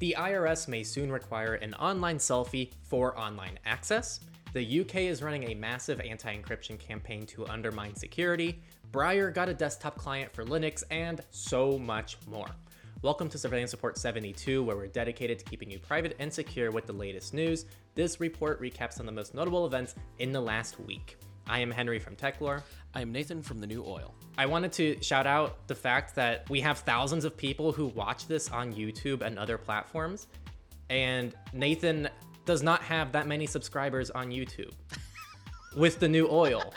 The IRS may soon require an online selfie for online access. The UK is running a massive anti encryption campaign to undermine security. Briar got a desktop client for Linux, and so much more. Welcome to Surveillance Report 72, where we're dedicated to keeping you private and secure with the latest news. This report recaps on the most notable events in the last week. I am Henry from TechLore. I am Nathan from The New Oil. I wanted to shout out the fact that we have thousands of people who watch this on YouTube and other platforms, and Nathan does not have that many subscribers on YouTube with The New Oil.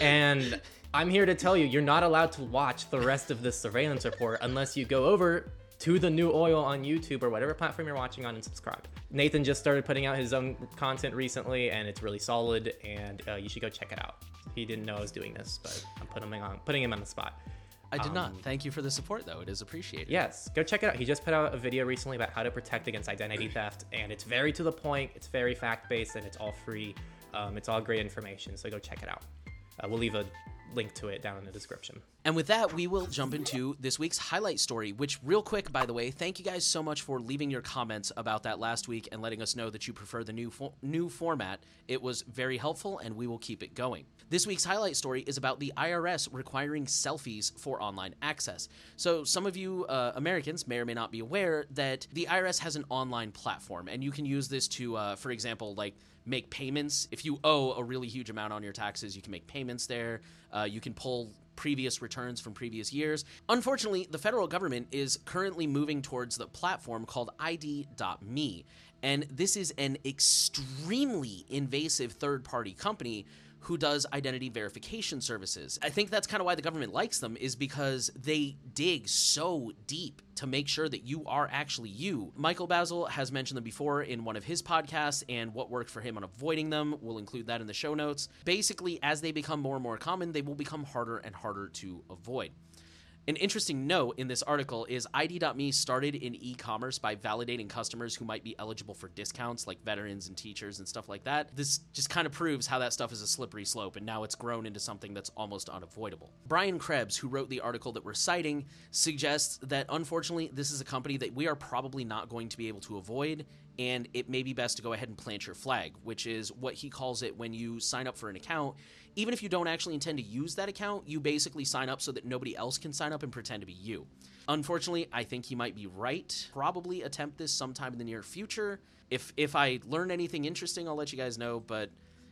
and I'm here to tell you, you're not allowed to watch the rest of this surveillance report unless you go over to the new oil on YouTube or whatever platform you're watching on and subscribe. Nathan just started putting out his own content recently and it's really solid and uh, you should go check it out. He didn't know I was doing this, but I'm putting him on putting him on the spot. I did um, not. Thank you for the support, though. It is appreciated. Yes, go check it out. He just put out a video recently about how to protect against identity theft, and it's very to the point. It's very fact based, and it's all free. Um, it's all great information. So go check it out. Uh, we'll leave a link to it down in the description. And with that, we will jump into this week's highlight story, which, real quick, by the way, thank you guys so much for leaving your comments about that last week and letting us know that you prefer the new, fo- new format. It was very helpful, and we will keep it going. This week's highlight story is about the IRS requiring selfies for online access. So, some of you uh, Americans may or may not be aware that the IRS has an online platform, and you can use this to, uh, for example, like make payments. If you owe a really huge amount on your taxes, you can make payments there. Uh, you can pull previous returns from previous years. Unfortunately, the federal government is currently moving towards the platform called ID.me. And this is an extremely invasive third party company who does identity verification services. I think that's kind of why the government likes them is because they dig so deep to make sure that you are actually you. Michael Bazzell has mentioned them before in one of his podcasts and what worked for him on avoiding them. We'll include that in the show notes. Basically, as they become more and more common, they will become harder and harder to avoid. An interesting note in this article is ID.me started in e commerce by validating customers who might be eligible for discounts, like veterans and teachers and stuff like that. This just kind of proves how that stuff is a slippery slope, and now it's grown into something that's almost unavoidable. Brian Krebs, who wrote the article that we're citing, suggests that unfortunately, this is a company that we are probably not going to be able to avoid, and it may be best to go ahead and plant your flag, which is what he calls it when you sign up for an account even if you don't actually intend to use that account, you basically sign up so that nobody else can sign up and pretend to be you. Unfortunately, I think he might be right. Probably attempt this sometime in the near future. If if I learn anything interesting, I'll let you guys know, but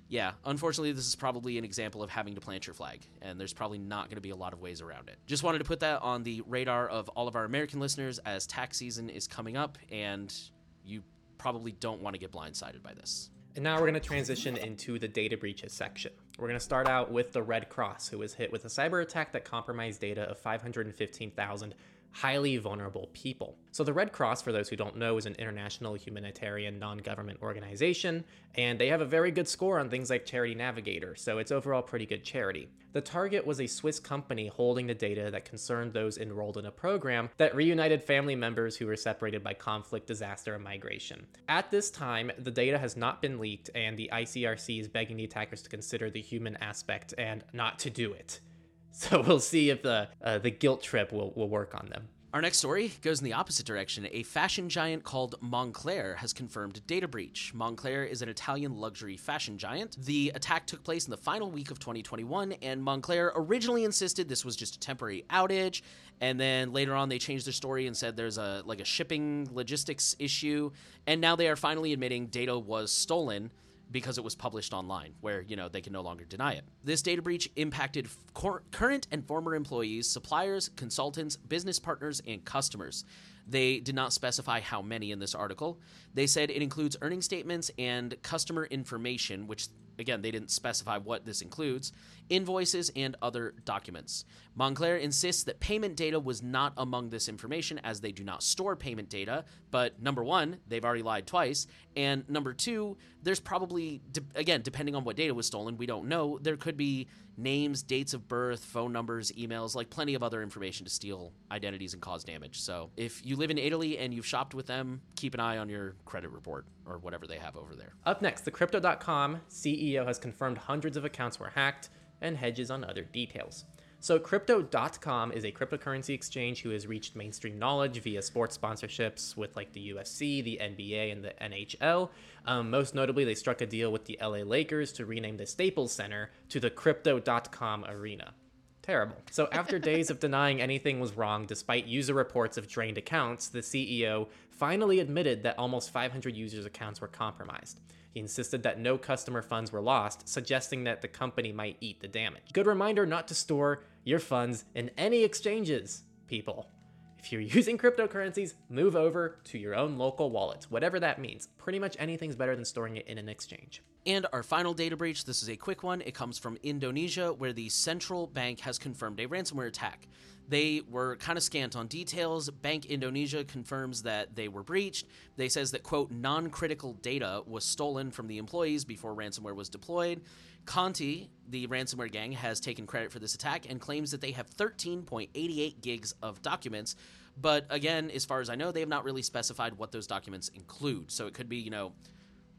yeah, unfortunately, this is probably an example of having to plant your flag, and there's probably not going to be a lot of ways around it. Just wanted to put that on the radar of all of our American listeners as tax season is coming up, and you probably don't want to get blindsided by this. And now we're going to transition into the data breaches section. We're going to start out with the Red Cross, who was hit with a cyber attack that compromised data of 515,000 highly vulnerable people. So, the Red Cross, for those who don't know, is an international humanitarian non government organization, and they have a very good score on things like Charity Navigator, so it's overall pretty good charity. The target was a Swiss company holding the data that concerned those enrolled in a program that reunited family members who were separated by conflict, disaster, and migration. At this time, the data has not been leaked, and the ICRC is begging the attackers to consider the human aspect and not to do it. So we'll see if the uh, the guilt trip will, will work on them. Our next story goes in the opposite direction. A fashion giant called Moncler has confirmed a data breach. Moncler is an Italian luxury fashion giant. The attack took place in the final week of 2021, and Moncler originally insisted this was just a temporary outage, and then later on they changed their story and said there's a like a shipping logistics issue, and now they are finally admitting data was stolen because it was published online, where you know they can no longer deny it. This data breach impacted cor- current and former employees, suppliers, consultants, business partners, and customers. They did not specify how many in this article. They said it includes earning statements and customer information, which again, they didn't specify what this includes, invoices, and other documents. Moncler insists that payment data was not among this information as they do not store payment data, but number one, they've already lied twice, and number two, there's probably, again, depending on what data was stolen, we don't know, there could be names, dates of birth, phone numbers, emails, like plenty of other information to steal identities and cause damage. So if you live in Italy and you've shopped with them, keep an eye on your credit report or whatever they have over there. Up next, the Crypto.com CEO has confirmed hundreds of accounts were hacked and hedges on other details. So, Crypto.com is a cryptocurrency exchange who has reached mainstream knowledge via sports sponsorships with like the UFC, the NBA, and the NHL. Um, most notably, they struck a deal with the LA Lakers to rename the Staples Center to the Crypto.com Arena. Terrible. So, after days of denying anything was wrong, despite user reports of drained accounts, the CEO finally admitted that almost 500 users' accounts were compromised. He insisted that no customer funds were lost, suggesting that the company might eat the damage. Good reminder not to store your funds in any exchanges, people. If you're using cryptocurrencies, move over to your own local wallets, whatever that means. Pretty much anything's better than storing it in an exchange. And our final data breach this is a quick one. It comes from Indonesia, where the central bank has confirmed a ransomware attack. They were kind of scant on details. Bank Indonesia confirms that they were breached. They says that quote non-critical data was stolen from the employees before ransomware was deployed. Conti, the ransomware gang, has taken credit for this attack and claims that they have 13.88 gigs of documents. But again, as far as I know, they have not really specified what those documents include. So it could be, you know,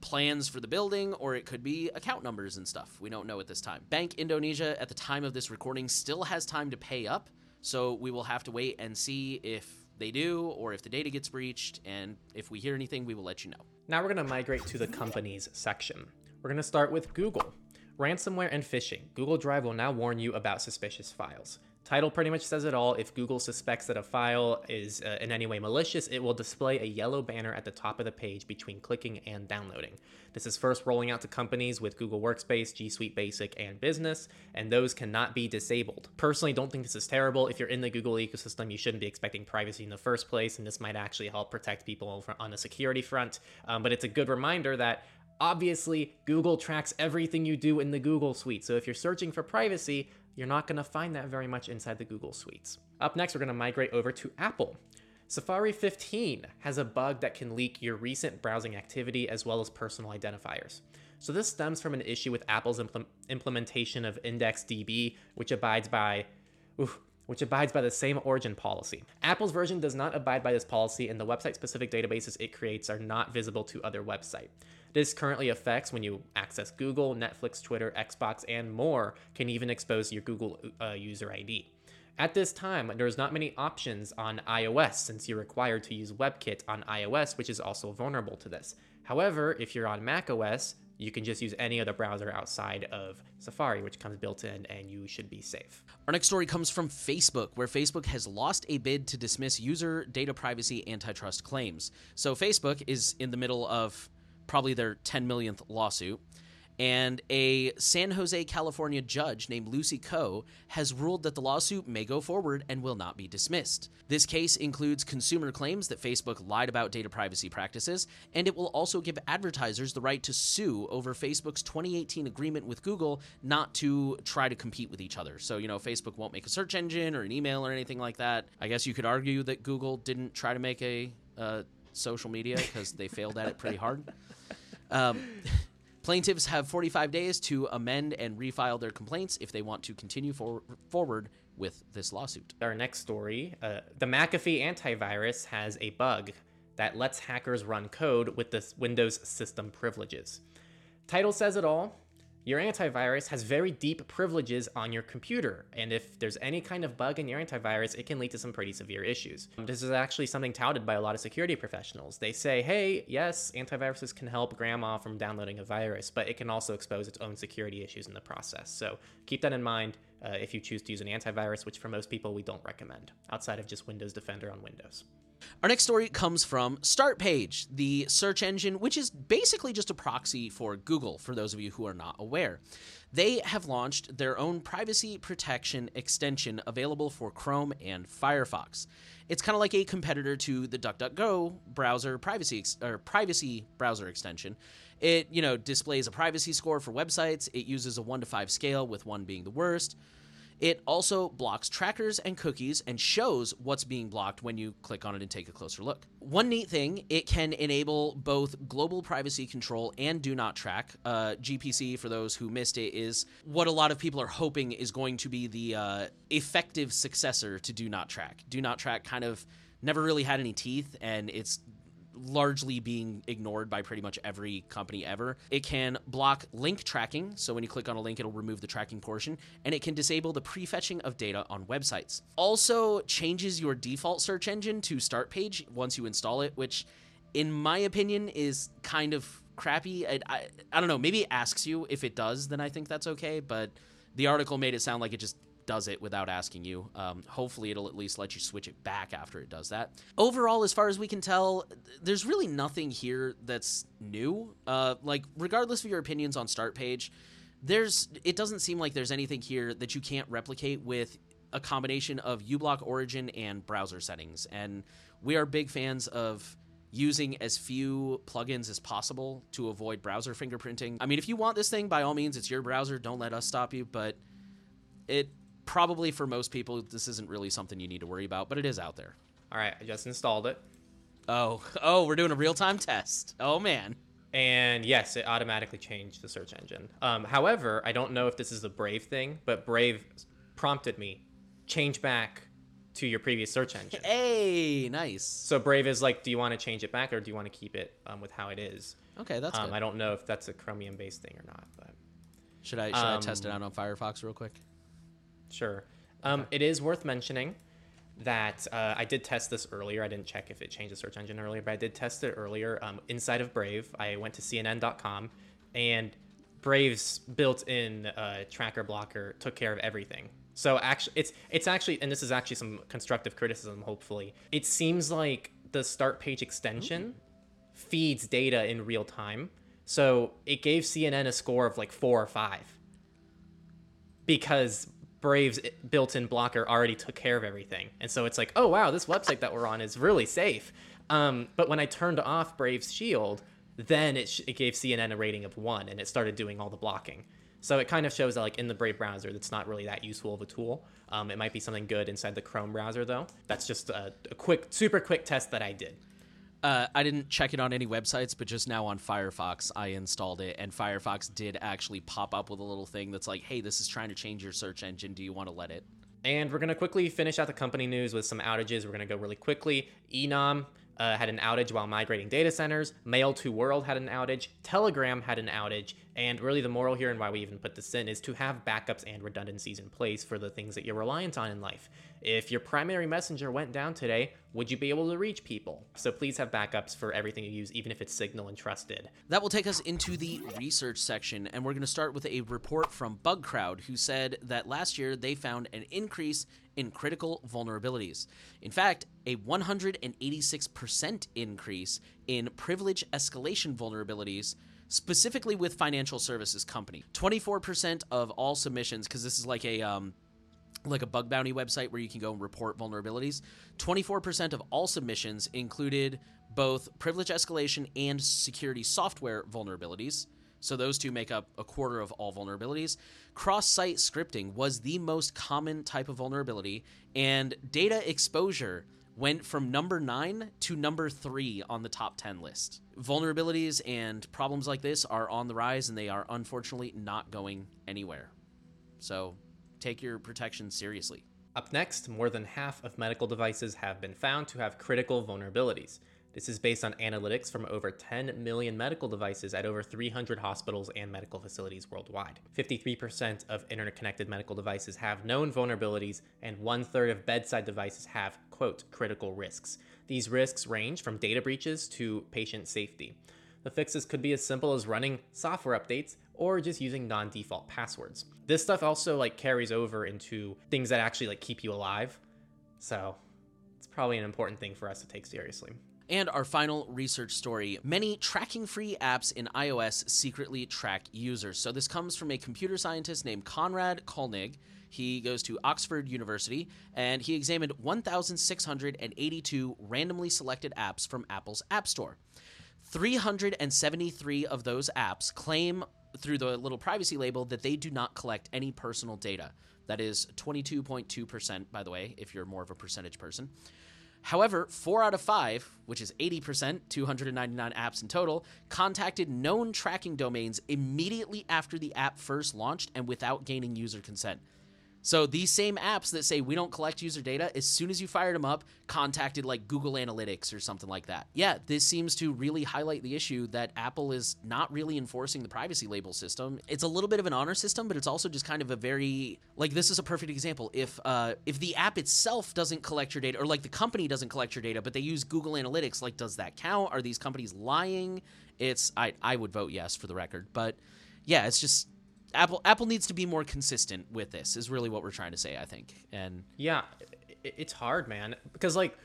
plans for the building or it could be account numbers and stuff. We don't know at this time. Bank Indonesia, at the time of this recording, still has time to pay up. So we will have to wait and see if they do or if the data gets breached. And if we hear anything, we will let you know. Now we're going to migrate to the companies section. We're going to start with Google. Ransomware and phishing. Google Drive will now warn you about suspicious files. Title pretty much says it all. If Google suspects that a file is uh, in any way malicious, it will display a yellow banner at the top of the page between clicking and downloading. This is first rolling out to companies with Google Workspace, G Suite Basic, and Business, and those cannot be disabled. Personally, don't think this is terrible. If you're in the Google ecosystem, you shouldn't be expecting privacy in the first place, and this might actually help protect people on the security front. Um, but it's a good reminder that Obviously, Google tracks everything you do in the Google Suite, so if you're searching for privacy, you're not going to find that very much inside the Google Suites. Up next, we're going to migrate over to Apple. Safari 15 has a bug that can leak your recent browsing activity as well as personal identifiers. So this stems from an issue with Apple's impl- implementation of IndexedDB, which abides by oof, which abides by the same origin policy. Apple's version does not abide by this policy, and the website specific databases it creates are not visible to other websites. This currently affects when you access Google, Netflix, Twitter, Xbox, and more, can even expose your Google uh, user ID. At this time, there's not many options on iOS since you're required to use WebKit on iOS, which is also vulnerable to this. However, if you're on macOS, you can just use any other browser outside of Safari, which comes built in, and you should be safe. Our next story comes from Facebook, where Facebook has lost a bid to dismiss user data privacy antitrust claims. So, Facebook is in the middle of probably their 10 millionth lawsuit. And a San Jose, California judge named Lucy Koh has ruled that the lawsuit may go forward and will not be dismissed. This case includes consumer claims that Facebook lied about data privacy practices, and it will also give advertisers the right to sue over Facebook's 2018 agreement with Google not to try to compete with each other. So, you know, Facebook won't make a search engine or an email or anything like that. I guess you could argue that Google didn't try to make a uh, social media because they failed at it pretty hard. Um, plaintiffs have 45 days to amend and refile their complaints if they want to continue for- forward with this lawsuit. Our next story uh, the McAfee antivirus has a bug that lets hackers run code with the Windows system privileges. Title says it all. Your antivirus has very deep privileges on your computer, and if there's any kind of bug in your antivirus, it can lead to some pretty severe issues. This is actually something touted by a lot of security professionals. They say, hey, yes, antiviruses can help grandma from downloading a virus, but it can also expose its own security issues in the process. So keep that in mind uh, if you choose to use an antivirus, which for most people we don't recommend, outside of just Windows Defender on Windows. Our next story comes from Startpage, the search engine, which is basically just a proxy for Google, for those of you who are not aware. They have launched their own privacy protection extension available for Chrome and Firefox. It's kind of like a competitor to the DuckDuckGo browser privacy ex- or privacy browser extension. It, you know, displays a privacy score for websites. It uses a 1 to 5 scale with 1 being the worst. It also blocks trackers and cookies and shows what's being blocked when you click on it and take a closer look. One neat thing, it can enable both global privacy control and do not track. Uh, GPC, for those who missed it, is what a lot of people are hoping is going to be the uh, effective successor to do not track. Do not track kind of never really had any teeth, and it's largely being ignored by pretty much every company ever. It can block link tracking, so when you click on a link, it'll remove the tracking portion, and it can disable the prefetching of data on websites. Also, changes your default search engine to start page once you install it, which, in my opinion, is kind of crappy. I, I, I don't know. Maybe it asks you. If it does, then I think that's okay. But the article made it sound like it just does it without asking you. Um, hopefully, it'll at least let you switch it back after it does that. Overall, as far as we can tell, there's really nothing here that's new. Uh, like, regardless of your opinions on Start Page, there's it doesn't seem like there's anything here that you can't replicate with a combination of uBlock Origin and browser settings. And we are big fans of using as few plugins as possible to avoid browser fingerprinting. I mean, if you want this thing, by all means, it's your browser. Don't let us stop you. But it probably for most people, this isn't really something you need to worry about, but it is out there. All right, I just installed it. Oh, oh, we're doing a real time test. Oh, man. And yes, it automatically changed the search engine. Um, however, I don't know if this is a Brave thing, but Brave prompted me change back to your previous search engine. Hey, nice. So Brave is like, do you want to change it back or do you want to keep it um, with how it is? Okay, that's um, good. I don't know if that's a Chromium based thing or not, but should I should I test it um, out on Firefox real quick? Sure. Um, it is worth mentioning that uh, I did test this earlier. I didn't check if it changed the search engine earlier, but I did test it earlier um, inside of Brave. I went to CNN.com, and Brave's built-in uh, tracker blocker took care of everything. So actually, it's it's actually, and this is actually some constructive criticism. Hopefully, it seems like the start page extension feeds data in real time. So it gave CNN a score of like four or five because Brave's built-in blocker already took care of everything, and so it's like, oh wow, this website that we're on is really safe. Um, but when I turned off Brave's shield, then it, sh- it gave CNN a rating of one, and it started doing all the blocking. So it kind of shows that like in the Brave browser, that's not really that useful of a tool. Um, it might be something good inside the Chrome browser though. That's just a, a quick, super quick test that I did. Uh, I didn't check it on any websites, but just now on Firefox, I installed it, and Firefox did actually pop up with a little thing that's like, "Hey, this is trying to change your search engine. Do you want to let it?" And we're gonna quickly finish out the company news with some outages. We're gonna go really quickly. Enom uh, had an outage while migrating data centers. Mail2World had an outage. Telegram had an outage. And really, the moral here and why we even put this in is to have backups and redundancies in place for the things that you're reliant on in life. If your primary messenger went down today, would you be able to reach people? So please have backups for everything you use, even if it's Signal and trusted. That will take us into the research section, and we're going to start with a report from BugCrowd, who said that last year they found an increase in critical vulnerabilities. In fact, a 186% increase in privilege escalation vulnerabilities specifically with financial services company. 24% of all submissions cuz this is like a um, like a bug bounty website where you can go and report vulnerabilities. 24% of all submissions included both privilege escalation and security software vulnerabilities. So those two make up a quarter of all vulnerabilities. Cross site scripting was the most common type of vulnerability, and data exposure went from number nine to number three on the top 10 list. Vulnerabilities and problems like this are on the rise, and they are unfortunately not going anywhere. So take your protection seriously. Up next, more than half of medical devices have been found to have critical vulnerabilities. This is based on analytics from over 10 million medical devices at over 300 hospitals and medical facilities worldwide. 53% of internet connected medical devices have known vulnerabilities, and one third of bedside devices have, quote, critical risks. These risks range from data breaches to patient safety. The fixes could be as simple as running software updates or just using non-default passwords. This stuff also like carries over into things that actually like keep you alive. So, it's probably an important thing for us to take seriously. And our final research story many tracking free apps in iOS secretly track users. So, this comes from a computer scientist named Konrad Kollnig. He goes to Oxford University and he examined 1,682 randomly selected apps from Apple's App Store. 373 of those apps claim through the little privacy label that they do not collect any personal data. That is 22.2%, by the way, if you're more of a percentage person. However, four out of five, which is 80%, 299 apps in total, contacted known tracking domains immediately after the app first launched and without gaining user consent. So these same apps that say we don't collect user data, as soon as you fired them up, contacted like Google Analytics or something like that. Yeah, this seems to really highlight the issue that Apple is not really enforcing the privacy label system. It's a little bit of an honor system, but it's also just kind of a very like this is a perfect example. If uh, if the app itself doesn't collect your data, or like the company doesn't collect your data, but they use Google Analytics, like does that count? Are these companies lying? It's I I would vote yes for the record, but yeah, it's just Apple Apple needs to be more consistent with this. Is really what we're trying to say, I think. And yeah, it's hard, man, because like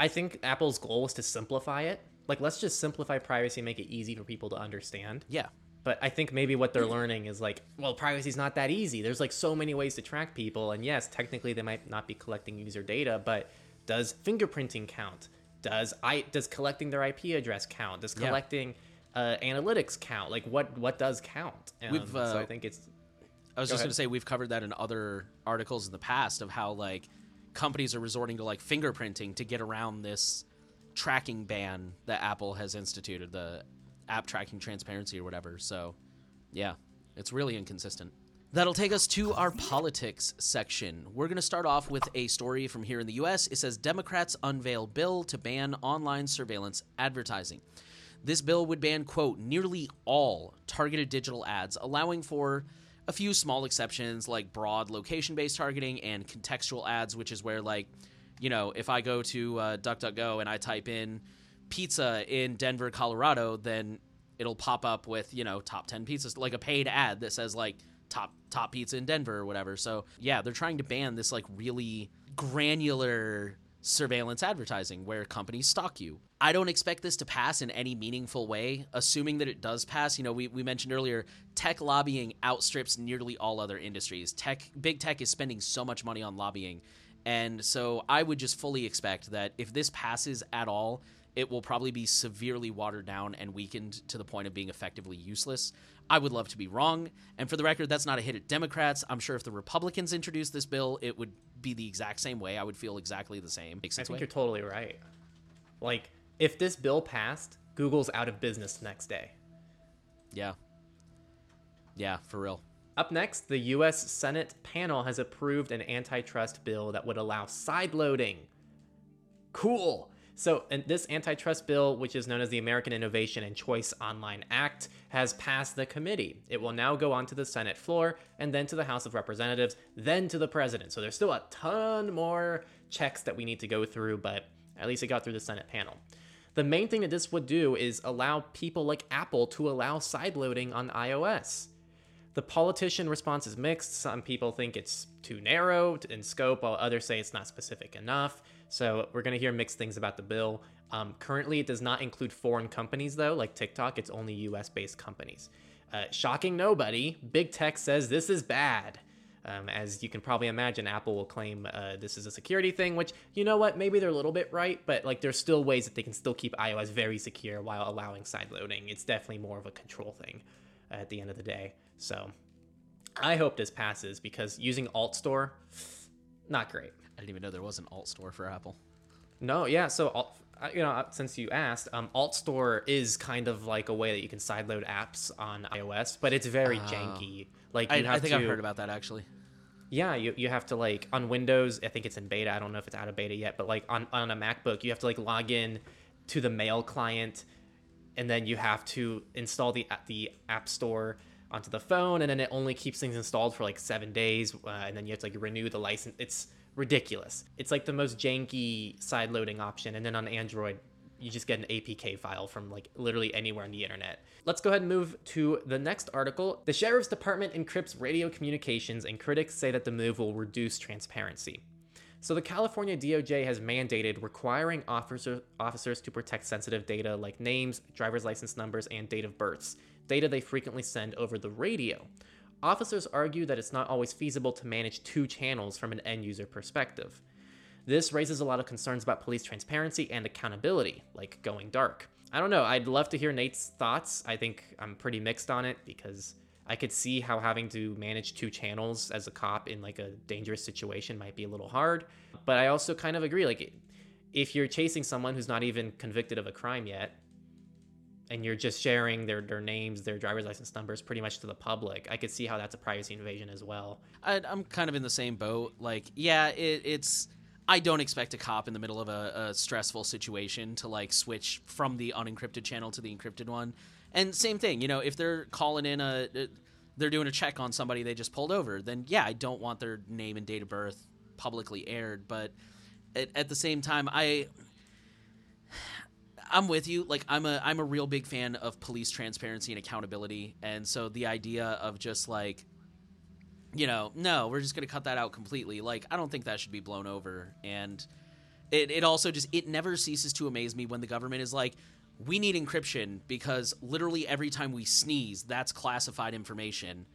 I think Apple's goal is to simplify it. Like let's just simplify privacy and make it easy for people to understand. Yeah. But I think maybe what they're learning is like, well, privacy's not that easy. There's like so many ways to track people, and yes, technically they might not be collecting user data, but does fingerprinting count? Does I does collecting their IP address count? Does collecting yeah uh, analytics count? Like what what does count? Um, we've, uh, so I think it's. I was go just going to say we've covered that in other articles in the past of how like companies are resorting to like fingerprinting to get around this tracking ban that Apple has instituted, the app tracking transparency or whatever. So, yeah, it's really inconsistent. That'll take us to our politics section. We're going to start off with a story from here in the US. It says Democrats unveil bill to ban online surveillance advertising. This bill would ban, quote, nearly all targeted digital ads, allowing for a few small exceptions like broad location based targeting and contextual ads, which is where, like, you know, if I go to uh, DuckDuckGo and I type in pizza in Denver, Colorado, then it'll pop up with, you know, top 10 pizzas, like a paid ad that says, like, top top pizza in Denver or whatever. So, yeah, they're trying to ban this, like, really granular surveillance advertising where companies stalk you. I don't expect this to pass in any meaningful way. Assuming that it does pass, you know, we, we mentioned earlier, tech lobbying outstrips nearly all other industries. Tech, big tech is spending so much money on lobbying. And so I would just fully expect that if this passes at all, it will probably be severely watered down and weakened to the point of being effectively useless. I would love to be wrong. And for the record, that's not a hit at Democrats. I'm sure if the Republicans introduced this bill, it would be the exact same way. I would feel exactly the same. I think way. you're totally right. Like, if this bill passed, Google's out of business the next day. Yeah. Yeah, for real. Up next, the US Senate panel has approved an antitrust bill that would allow sideloading. Cool. So, this antitrust bill, which is known as the American Innovation and Choice Online Act, has passed the committee. It will now go on to the Senate floor and then to the House of Representatives, then to the president. So, there's still a ton more checks that we need to go through, but at least it got through the Senate panel. The main thing that this would do is allow people like Apple to allow sideloading on iOS. The politician response is mixed. Some people think it's too narrow in scope, while others say it's not specific enough. So we're going to hear mixed things about the bill. Um, currently, it does not include foreign companies, though, like TikTok. It's only US based companies. Uh, shocking nobody, big tech says this is bad. Um, as you can probably imagine, Apple will claim uh, this is a security thing, which, you know what, maybe they're a little bit right, but like there's still ways that they can still keep iOS very secure while allowing side loading. It's definitely more of a control thing at the end of the day. So I hope this passes because using Alt Store, not great. I didn't even know there was an alt store for Apple. No, yeah. So, you know, uh, since you asked, um, alt store is kind of like a way that you can sideload apps on iOS, but it's very uh, janky. Like, I, I think to, I've heard about that actually. Yeah, you, you have to like on Windows. I think it's in beta. I don't know if it's out of beta yet, but like on on a MacBook, you have to like log in to the Mail client, and then you have to install the the App Store onto the phone, and then it only keeps things installed for like seven days, uh, and then you have to like renew the license. It's ridiculous. It's like the most janky side loading option. And then on Android, you just get an APK file from like literally anywhere on the internet. Let's go ahead and move to the next article. The Sheriff's Department encrypts radio communications, and critics say that the move will reduce transparency. So, the California DOJ has mandated requiring officer, officers to protect sensitive data like names, driver's license numbers, and date of births, data they frequently send over the radio. Officers argue that it's not always feasible to manage two channels from an end user perspective. This raises a lot of concerns about police transparency and accountability, like going dark. I don't know, I'd love to hear Nate's thoughts. I think I'm pretty mixed on it because I could see how having to manage two channels as a cop in like a dangerous situation might be a little hard, but I also kind of agree like if you're chasing someone who's not even convicted of a crime yet, and you're just sharing their, their names, their driver's license numbers pretty much to the public, I could see how that's a privacy invasion as well. I, am kind of in the same boat. Like, yeah, it, it's. I don't expect a cop in the middle of a, a stressful situation to like switch from the unencrypted channel to the encrypted one. And same thing, you know, if they're calling in a, uh, they're doing a check on somebody they just pulled over, then yeah, I don't want their name and date of birth publicly aired. But at, at the same time, I I'm with you. Like I'm a I'm a real big fan of police transparency and accountability, and so the idea of just like, you know, no, we're just gonna cut that out completely. Like I don't think that should be blown over, and it it also just it never ceases to amaze me when the government is like, we need encryption because literally every time we sneeze, that's classified information.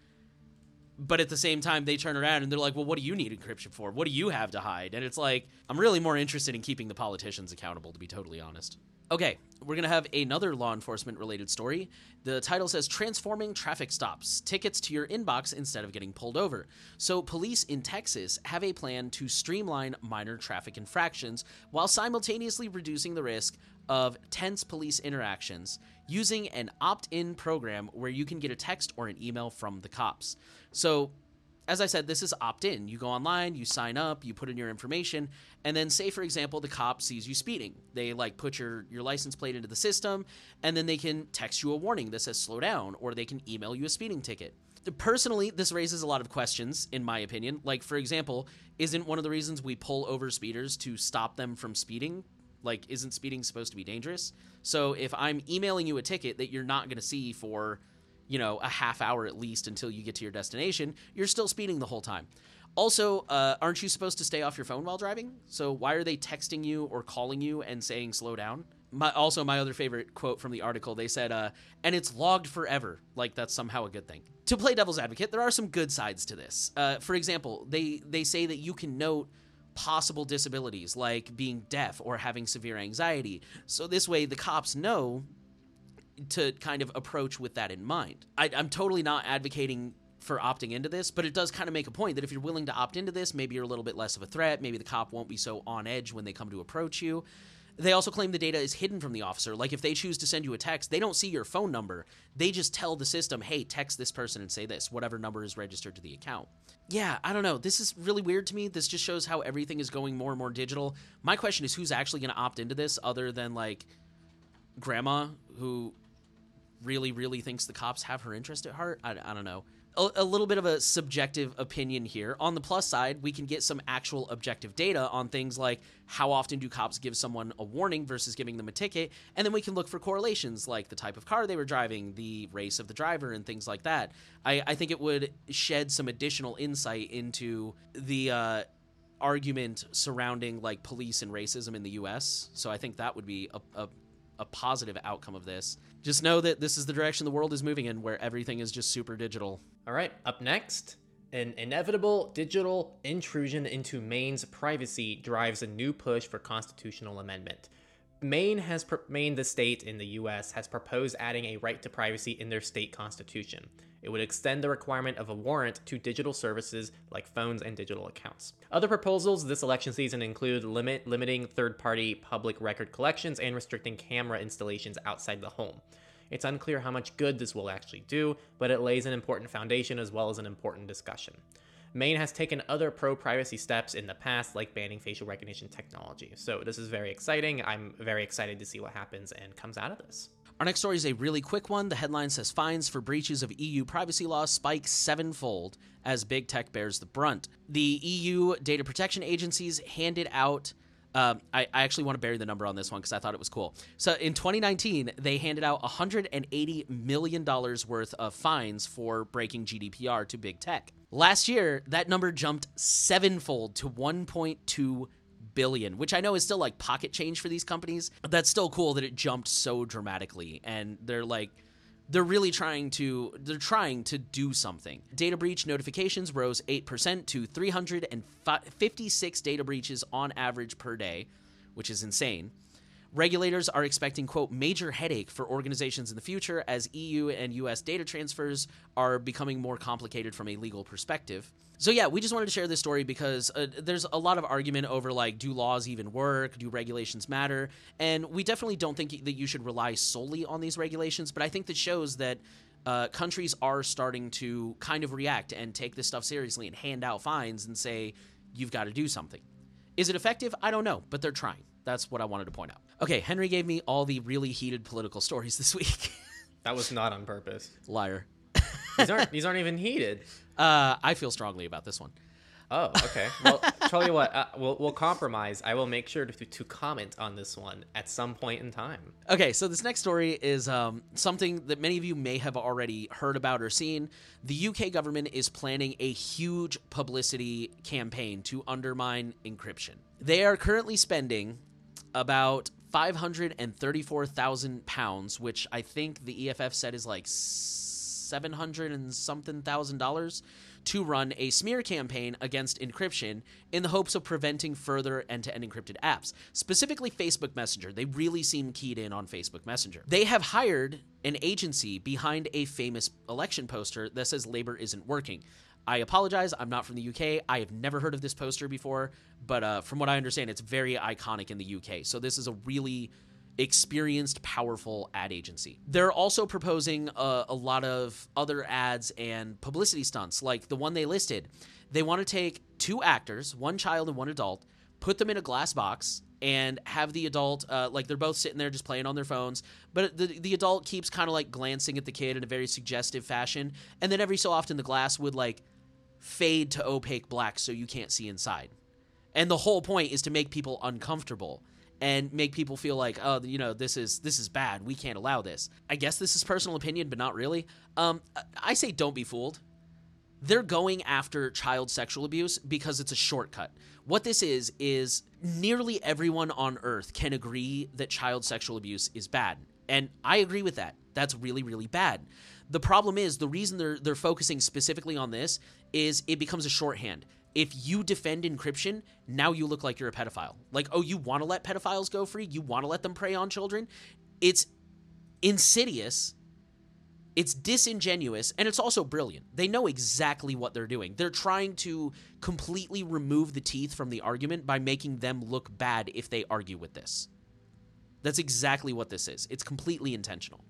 But at the same time, they turn around and they're like, well, what do you need encryption for? What do you have to hide? And it's like, I'm really more interested in keeping the politicians accountable, to be totally honest. Okay, we're going to have another law enforcement related story. The title says Transforming Traffic Stops Tickets to Your Inbox Instead of Getting Pulled Over. So, police in Texas have a plan to streamline minor traffic infractions while simultaneously reducing the risk of tense police interactions using an opt in program where you can get a text or an email from the cops. So, as I said, this is opt in. You go online, you sign up, you put in your information, and then say, for example, the cop sees you speeding. They like put your, your license plate into the system, and then they can text you a warning that says slow down, or they can email you a speeding ticket. Personally, this raises a lot of questions, in my opinion. Like, for example, isn't one of the reasons we pull over speeders to stop them from speeding? Like, isn't speeding supposed to be dangerous? So if I'm emailing you a ticket that you're not going to see for you know, a half hour at least until you get to your destination, you're still speeding the whole time. Also, uh, aren't you supposed to stay off your phone while driving? So why are they texting you or calling you and saying slow down? My, also, my other favorite quote from the article, they said, uh, and it's logged forever. Like that's somehow a good thing. To play devil's advocate, there are some good sides to this. Uh, for example, they, they say that you can note possible disabilities like being deaf or having severe anxiety. So this way, the cops know to kind of approach with that in mind. I, I'm totally not advocating for opting into this, but it does kind of make a point that if you're willing to opt into this, maybe you're a little bit less of a threat. Maybe the cop won't be so on edge when they come to approach you. They also claim the data is hidden from the officer. Like if they choose to send you a text, they don't see your phone number. They just tell the system, hey, text this person and say this, whatever number is registered to the account. Yeah, I don't know. This is really weird to me. This just shows how everything is going more and more digital. My question is who's actually going to opt into this other than like grandma who really, really thinks the cops have her interest at heart. I, I don't know. A, a, little bit of a subjective opinion here. On the plus side, we can get some actual objective data on things like how often do cops give someone a warning versus giving them a ticket, and then we can look for correlations like the type of car they were driving, the race of the driver, and things like that. I, I think it would shed some additional insight into the. Uh, argument surrounding like police and racism in the US. So I think that would be a, a a positive outcome of this. Just know that this is the direction the world is moving in, where everything is just super digital. All right, up next, an inevitable digital intrusion into Maine's privacy drives a new push for constitutional amendment. Maine has Maine, the state in the U.S., has proposed adding a right to privacy in their state constitution. It would extend the requirement of a warrant to digital services like phones and digital accounts. Other proposals this election season include limit limiting third-party public record collections and restricting camera installations outside the home. It's unclear how much good this will actually do, but it lays an important foundation as well as an important discussion. Maine has taken other pro privacy steps in the past, like banning facial recognition technology. So this is very exciting. I'm very excited to see what happens and comes out of this. Our next story is a really quick one. The headline says fines for breaches of EU privacy law spike sevenfold as big tech bears the brunt. The EU data protection agencies handed out. Uh, I, I, actually want to bury the number on this one because I thought it was cool. So in 2019, they handed out 180 million dollars worth of fines for breaking GDPR to big tech. Last year, that number jumped sevenfold to 1.2 billion, which I know is still like pocket change for these companies. But that's still cool that it jumped so dramatically. And they're like, they're really trying to they're trying to do something. Data breach notifications rose 8% to 356 data breaches on average per day, which is insane. Regulators are expecting, quote, major headache for organizations in the future as EU and US data transfers are becoming more complicated from a legal perspective. So, yeah, we just wanted to share this story because uh, there's a lot of argument over, like, do laws even work? Do regulations matter? And we definitely don't think that you should rely solely on these regulations, but I think that shows that uh, countries are starting to kind of react and take this stuff seriously and hand out fines and say, you've got to do something. Is it effective? I don't know, but they're trying. That's what I wanted to point out. Okay, Henry gave me all the really heated political stories this week. that was not on purpose. Liar. these aren't these aren't even heated. Uh, I feel strongly about this one. Oh, okay. Well, tell you what, uh, we'll, we'll compromise. I will make sure to, to comment on this one at some point in time. Okay, so this next story is um, something that many of you may have already heard about or seen. The UK government is planning a huge publicity campaign to undermine encryption. They are currently spending about 534,000 pounds, which I think the EFF said is like 700 and something thousand dollars to run a smear campaign against encryption in the hopes of preventing further end to end encrypted apps, specifically Facebook Messenger. They really seem keyed in on Facebook Messenger. They have hired an agency behind a famous election poster that says labor isn't working. I apologize. I'm not from the UK. I have never heard of this poster before, but uh, from what I understand, it's very iconic in the UK. So this is a really experienced, powerful ad agency. They're also proposing a, a, lot of other ads and publicity stunts, like the one they listed. They want to take two actors, one child and one adult, put them in a glass box, and have the adult, uh, like they're both sitting there just playing on their phones, but the, the adult keeps kind of like glancing at the kid in a very suggestive fashion. And then every so often the glass would like fade to opaque black so you can't see inside. And the whole point is to make people uncomfortable and make people feel like oh you know this is this is bad. We can't allow this. I guess this is personal opinion but not really. Um, i say don't be fooled. They're going after child sexual abuse because it's a shortcut. What this is is nearly everyone on earth can agree that child sexual abuse is bad. And i agree with that. That's really really bad the problem is the reason they're they're focusing specifically on this is it becomes a shorthand if you defend encryption, now you look like you're a pedophile. Like, oh, you want to let pedophiles go free? You want to let them prey on children? It's insidious. It's disingenuous and it's also brilliant. They know exactly what they're doing. They're trying to completely remove the teeth from the argument by making them look bad if they argue with this. That's exactly what this is. It's completely intentional.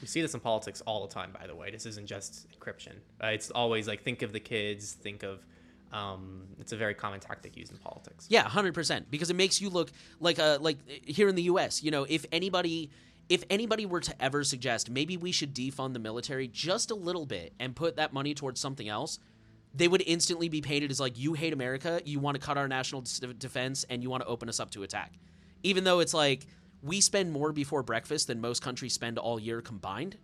We see this in politics all the time, by the way. This isn't just encryption. Uh, it's always like think of the kids, think of um, it's a very common tactic used in politics. Yeah, hundred percent, because it makes you look like a like here in the U.S. You know, if anybody if anybody were to ever suggest maybe we should defund the military just a little bit and put that money towards something else, they would instantly be painted as like you hate America, you want to cut our national defense, and you want to open us up to attack. Even though it's like we spend more before breakfast than most countries spend all year combined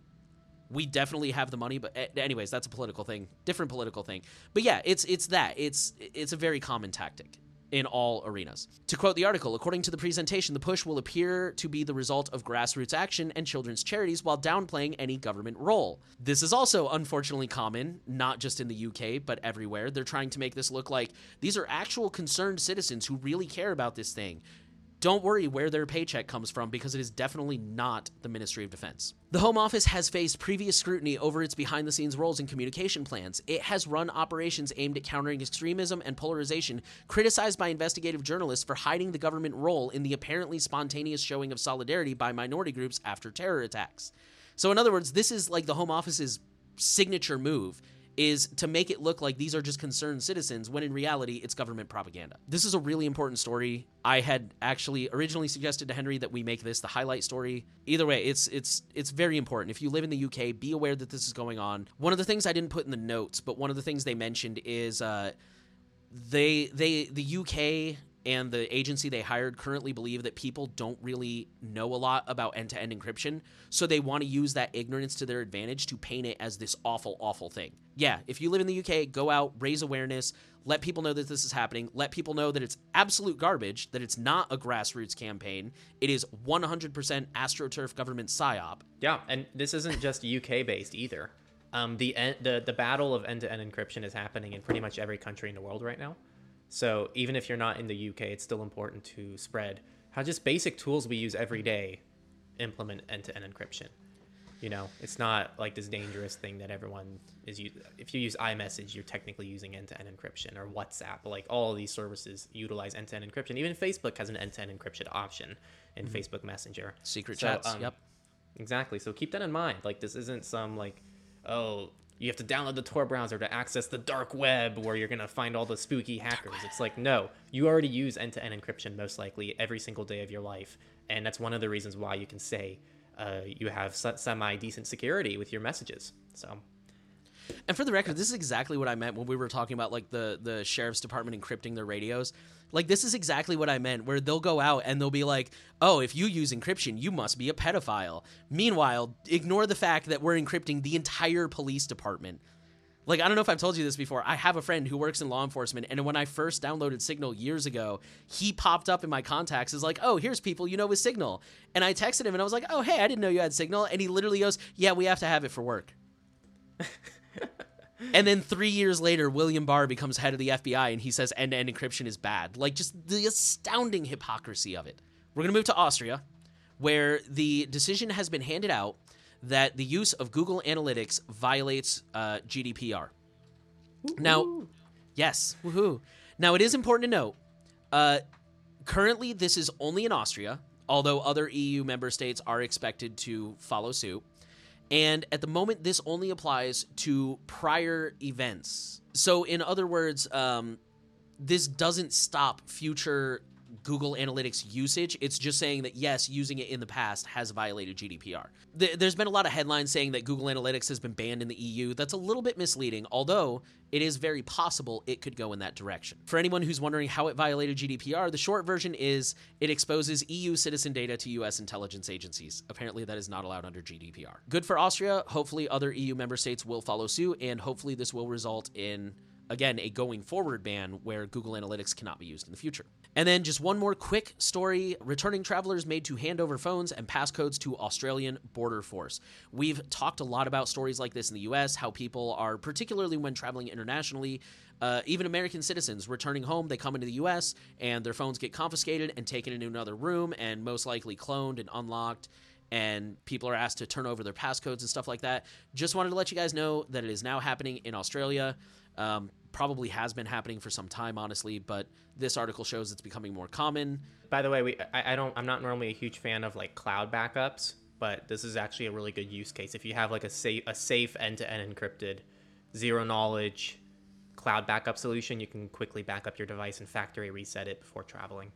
we definitely have the money but eh, anyways that's a political thing different political thing but yeah it's it's that it's it's a very common tactic in all arenas. To quote the article, according to the presentation, the push will appear to be the result of grassroots action and children's charities while downplaying any government role. This is also unfortunately common, not just in the UK, but everywhere. They're trying to make this look like these are actual concerned citizens who really care about this thing, don't worry where their paycheck comes from because it is definitely not the Ministry of Defense. The Home Office has faced previous scrutiny over its behind the scenes roles and communication plans. It has run operations aimed at countering extremism and polarization, criticized by investigative journalists for hiding the government role in the apparently spontaneous showing of solidarity by minority groups after terror attacks. So, in other words, this is like the Home Office's signature move is to make it look like these are just concerned citizens when in reality it's government propaganda. This is a really important story. I had actually originally suggested to Henry that we make this the highlight story. Either way, it's it's it's very important. If you live in the UK, be aware that this is going on. One of the things I didn't put in the notes, but one of the things they mentioned is uh, they they the UK and the agency they hired currently believe that people don't really know a lot about end to end encryption. So they want to use that ignorance to their advantage to paint it as this awful, awful thing. Yeah, if you live in the UK, go out, raise awareness, let people know that this is happening, let people know that it's absolute garbage, that it's not a grassroots campaign, it is 100% AstroTurf government psyop. Yeah, and this isn't just UK based either. Um, the, the the battle of end to end encryption is happening in pretty much every country in the world right now. So even if you're not in the UK, it's still important to spread how just basic tools we use every day implement end-to-end encryption. You know, it's not like this dangerous thing that everyone is using. If you use iMessage, you're technically using end-to-end encryption or WhatsApp. Like all of these services utilize end-to-end encryption. Even Facebook has an end-to-end encryption option in mm-hmm. Facebook Messenger. Secret so, chats. Um, yep. Exactly. So keep that in mind. Like this isn't some like, oh, you have to download the Tor browser to access the dark web where you're gonna find all the spooky hackers. It's like no, you already use end-to-end encryption most likely every single day of your life, and that's one of the reasons why you can say uh, you have semi decent security with your messages. So. And for the record, this is exactly what I meant when we were talking about like the the sheriff's department encrypting their radios. Like this is exactly what I meant, where they'll go out and they'll be like, "Oh, if you use encryption, you must be a pedophile." Meanwhile, ignore the fact that we're encrypting the entire police department. Like, I don't know if I've told you this before. I have a friend who works in law enforcement, and when I first downloaded Signal years ago, he popped up in my contacts as like, oh, here's people you know with Signal. And I texted him and I was like, oh, hey, I didn't know you had Signal. And he literally goes, yeah, we have to have it for work. and then three years later, William Barr becomes head of the FBI and he says end to end encryption is bad. Like, just the astounding hypocrisy of it. We're going to move to Austria, where the decision has been handed out that the use of Google Analytics violates uh, GDPR. Woo-hoo. Now, yes, woohoo. Now, it is important to note uh, currently, this is only in Austria, although other EU member states are expected to follow suit. And at the moment, this only applies to prior events. So, in other words, um, this doesn't stop future Google Analytics usage. It's just saying that yes, using it in the past has violated GDPR. There's been a lot of headlines saying that Google Analytics has been banned in the EU. That's a little bit misleading, although it is very possible it could go in that direction. For anyone who's wondering how it violated GDPR, the short version is it exposes EU citizen data to US intelligence agencies. Apparently, that is not allowed under GDPR. Good for Austria. Hopefully, other EU member states will follow suit, and hopefully, this will result in again, a going forward ban where Google Analytics cannot be used in the future. And then just one more quick story returning travelers made to hand over phones and passcodes to Australian Border Force. We've talked a lot about stories like this in the US, how people are, particularly when traveling internationally, uh, even American citizens returning home, they come into the US and their phones get confiscated and taken into another room and most likely cloned and unlocked and people are asked to turn over their passcodes and stuff like that. Just wanted to let you guys know that it is now happening in Australia. Um, probably has been happening for some time, honestly, but this article shows it's becoming more common. By the way, we I, I don't I'm not normally a huge fan of like cloud backups, but this is actually a really good use case. If you have like a safe a safe end-to-end encrypted, zero knowledge cloud backup solution, you can quickly back up your device and factory reset it before traveling,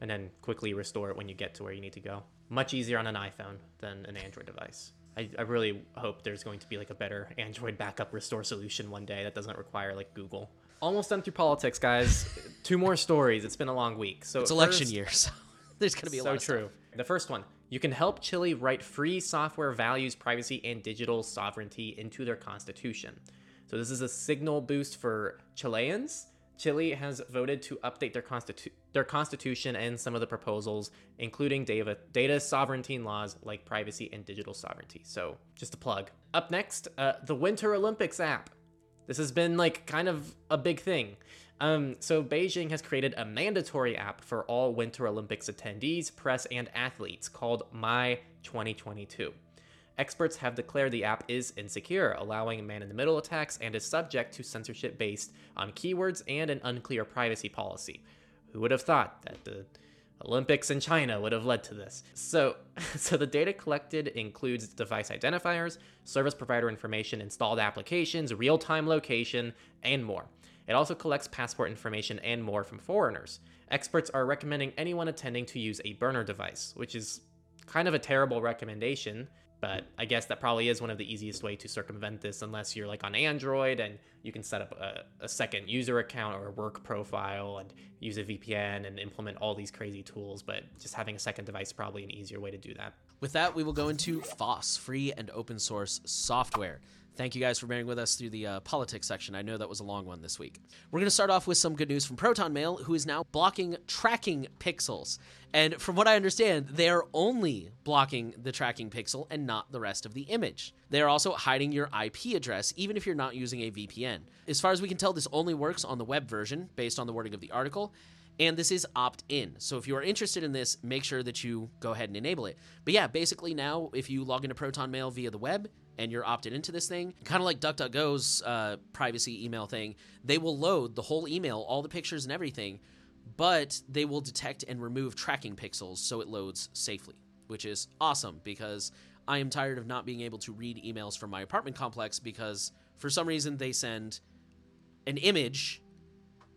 and then quickly restore it when you get to where you need to go. Much easier on an iPhone than an Android device. I, I really hope there's going to be like a better Android backup restore solution one day that doesn't require like Google. Almost done through politics, guys. Two more stories. It's been a long week. So it's election first, year, so there's going to be a so lot. So true. Stuff. The first one: you can help Chile write free software values privacy and digital sovereignty into their constitution. So this is a signal boost for Chileans Chile has voted to update their, constitu- their constitution and some of the proposals, including data, data sovereignty laws like privacy and digital sovereignty. So, just a plug. Up next, uh, the Winter Olympics app. This has been like kind of a big thing. Um, so, Beijing has created a mandatory app for all Winter Olympics attendees, press, and athletes called My 2022. Experts have declared the app is insecure, allowing man in the middle attacks, and is subject to censorship based on keywords and an unclear privacy policy. Who would have thought that the Olympics in China would have led to this. So, so the data collected includes device identifiers, service provider information, installed applications, real-time location, and more. It also collects passport information and more from foreigners. Experts are recommending anyone attending to use a burner device, which is kind of a terrible recommendation but I guess that probably is one of the easiest way to circumvent this unless you're like on Android and you can set up a, a, second user account or a work profile and use a VPN and implement all these crazy tools. But just having a second device is probably an easier way to do that. With that, we will go into FOSS, free and open source software. Thank you guys for bearing with us through the uh, politics section. I know that was a long one this week. We're going to start off with some good news from Proton Mail, who is now blocking tracking pixels. And from what I understand, they are only blocking the tracking pixel and not the rest of the image. They are also hiding your IP address, even if you're not using a VPN. As far as we can tell, this only works on the web version, based on the wording of the article. And this is opt in. So if you are interested in this, make sure that you go ahead and enable it. But yeah, basically now, if you log into Proton Mail via the web and you're opted into this thing, kind of like DuckDuckGo's uh, privacy email thing, they will load the whole email, all the pictures and everything, but they will detect and remove tracking pixels so it loads safely, which is awesome because I am tired of not being able to read emails from my apartment complex because for some reason they send an image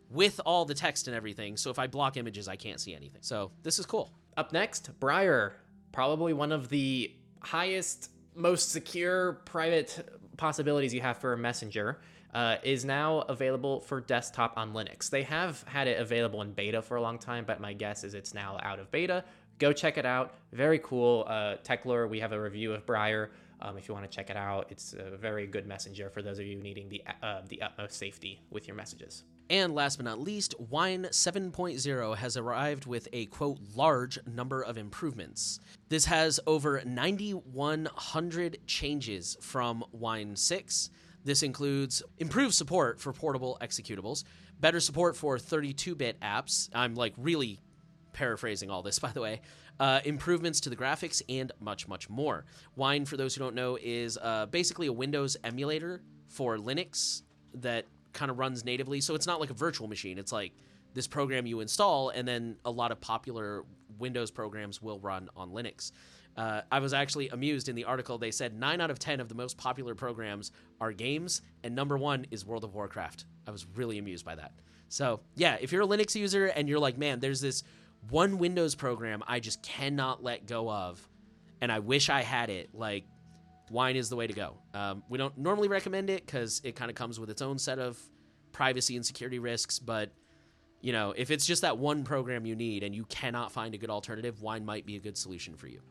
with all the text and everything. So if I block images, I can't see anything. So this is cool. Up next, Briar, probably one of the highest, most secure private possibilities you have for a messenger. Uh, is now available for desktop on Linux. They have had it available in beta for a long time, but my guess is it's now out of beta. Go check it out. Very cool. Uh, we have a review of Briar. Um, if you want to check it out, it's a very good messenger for those of you needing the uh, the utmost safety with your messages. And last but not least, Wine 7.0 has arrived with a quote large number of improvements. This has over 9,100 changes from Wine 6. This includes improved support for portable executables, better support for 32 bit apps. I'm like really paraphrasing all this, by the way. Uh, improvements to the graphics and much, much more. Wine, for those who don't know, is uh, basically a Windows emulator for Linux that kind of runs natively. So it's not like a virtual machine. It's like this program you install, and then a lot of popular Windows programs will run on Linux. Uh, I was actually amused in the article. They said nine out of 10 of the most popular programs are games, and number one is World of Warcraft. I was really amused by that. So, yeah, if you're a Linux user and you're like, man, there's this one Windows program I just cannot let go of, and I wish I had it, like, wine is the way to go. Um, we don't normally recommend it because it kind of comes with its own set of privacy and security risks, but you know, if it's just that one program you need and you cannot find a good alternative, wine might be a good solution for you.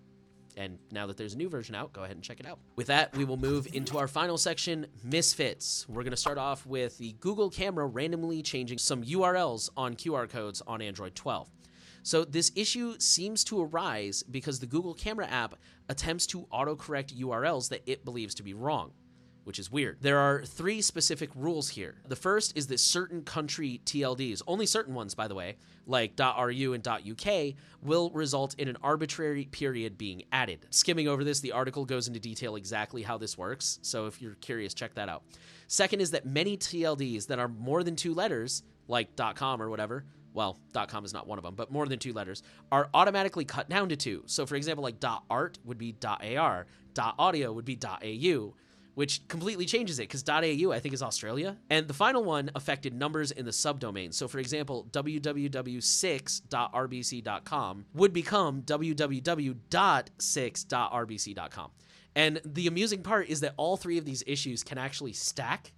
And now that there's a new version out, go ahead and check it out. With that, we will move into our final section misfits. We're going to start off with the Google camera randomly changing some URLs on QR codes on Android 12. So, this issue seems to arise because the Google Camera app attempts to autocorrect URLs that it believes to be wrong, which is weird. There are three specific rules here. The first is that certain country TLDs, only certain ones, by the way, like .ru and .uk, will result in an arbitrary period being added. Skimming over this, the article goes into detail exactly how this works, so if you're curious, check that out. Second is that many TLDs that are more than two letters, like .com or whatever, well, .com is not one of them, but more than two letters, are automatically cut down to two. So, for example, like .art would be .ar, .audio would be .au, which completely changes it because .au I think is Australia. And the final one affected numbers in the subdomain. So, for example, www.6.rbc.com would become www.6.rbc.com. And the amusing part is that all three of these issues can actually stack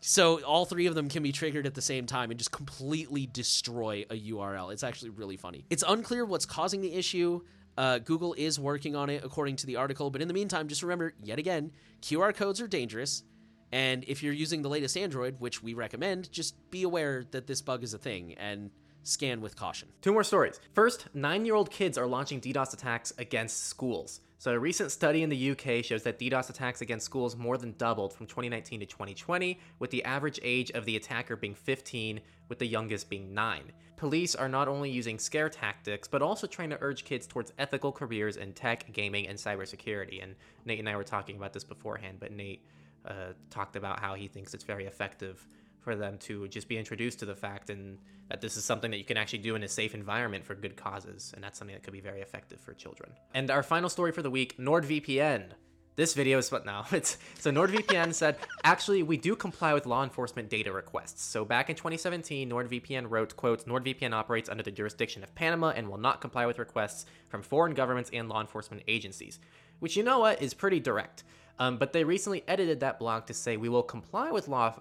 so all three of them can be triggered at the same time and just completely destroy a URL. It's actually really funny. It's unclear what's causing the issue. Uh, Google is working on it according to the article, but in the meantime, just remember yet again, QR codes are dangerous. And if you're using the latest Android, which we recommend, just be aware that this bug is a thing and scan with caution. Two more stories. First, nine year old kids are launching DDoS attacks against schools. So, a recent study in the UK shows that DDoS attacks against schools more than doubled from 2019 to 2020, with the average age of the attacker being 15, with the youngest being 9. Police are not only using scare tactics, but also trying to urge kids towards ethical careers in tech, gaming, and cybersecurity. And Nate and I were talking about this beforehand, but Nate uh, talked about how he thinks it's very effective for them to just be introduced to the fact and that this is something that you can actually do in a safe environment for good causes. And that's something that could be very effective for children. And our final story for the week nordvpn. This video is what now it's so nordvpn said actually we do comply with law enforcement data requests. So back in 2017 nordvpn wrote quote nordvpn operates under the jurisdiction of panama and will not comply with requests from foreign governments and law enforcement agencies which you know what is pretty direct. Um, but they recently edited that blog to say we will comply with law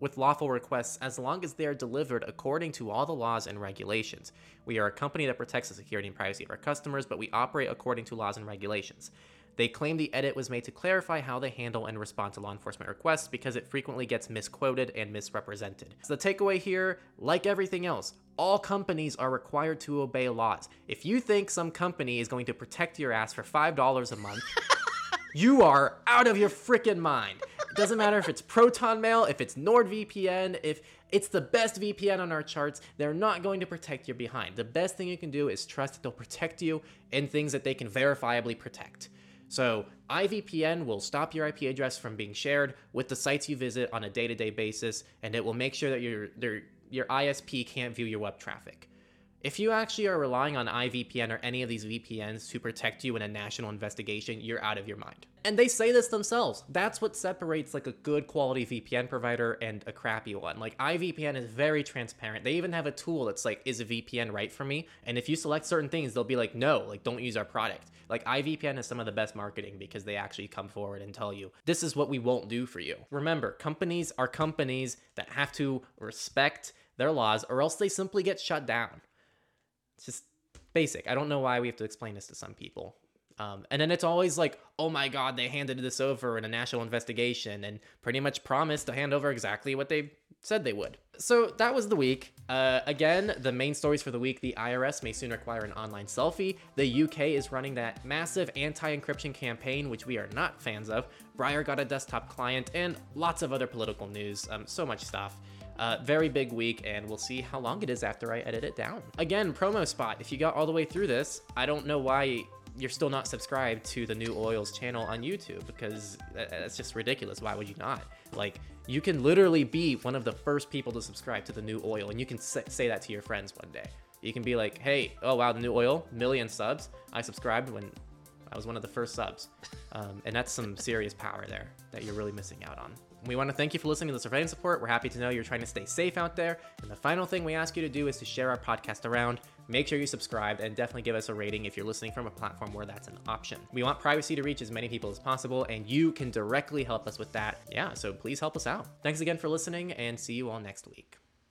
with lawful requests as long as they are delivered according to all the laws and regulations. We are a company that protects the security and privacy of our customers, but we operate according to laws and regulations. They claim the edit was made to clarify how they handle and respond to law enforcement requests because it frequently gets misquoted and misrepresented. So, the takeaway here, like everything else, all companies are required to obey laws. If you think some company is going to protect your ass for $5 a month, you are out of your freaking mind Doesn't matter if it's Proton Mail, if it's NordVPN, if it's the best VPN on our charts, they're not going to protect your behind. The best thing you can do is trust that they'll protect you in things that they can verifiably protect. So, iVPN will stop your IP address from being shared with the sites you visit on a day to day basis, and it will make sure that your, your ISP can't view your web traffic. If you actually are relying on iVPN or any of these VPNs to protect you in a national investigation, you're out of your mind. And they say this themselves. That's what separates like a good quality VPN provider and a crappy one. Like iVPN is very transparent. They even have a tool that's like, is a VPN right for me? And if you select certain things, they'll be like, no, like don't use our product. Like iVPN is some of the best marketing because they actually come forward and tell you, this is what we won't do for you. Remember, companies are companies that have to respect their laws or else they simply get shut down. It's just basic. I don't know why we have to explain this to some people. Um, and then it's always like, oh my God, they handed this over in a national investigation and pretty much promised to hand over exactly what they said they would. So that was the week. Uh, again, the main stories for the week the IRS may soon require an online selfie. The UK is running that massive anti encryption campaign, which we are not fans of. Briar got a desktop client, and lots of other political news. Um, so much stuff. Uh, very big week, and we'll see how long it is after I edit it down. Again, promo spot. If you got all the way through this, I don't know why you're still not subscribed to the New Oils channel on YouTube because that's just ridiculous. Why would you not? Like, you can literally be one of the first people to subscribe to the New Oil, and you can say that to your friends one day. You can be like, hey, oh wow, the New Oil, million subs. I subscribed when I was one of the first subs. Um, and that's some serious power there that you're really missing out on. We want to thank you for listening to the Surveillance Report. We're happy to know you're trying to stay safe out there. And the final thing we ask you to do is to share our podcast around. Make sure you subscribe and definitely give us a rating if you're listening from a platform where that's an option. We want privacy to reach as many people as possible, and you can directly help us with that. Yeah, so please help us out. Thanks again for listening, and see you all next week.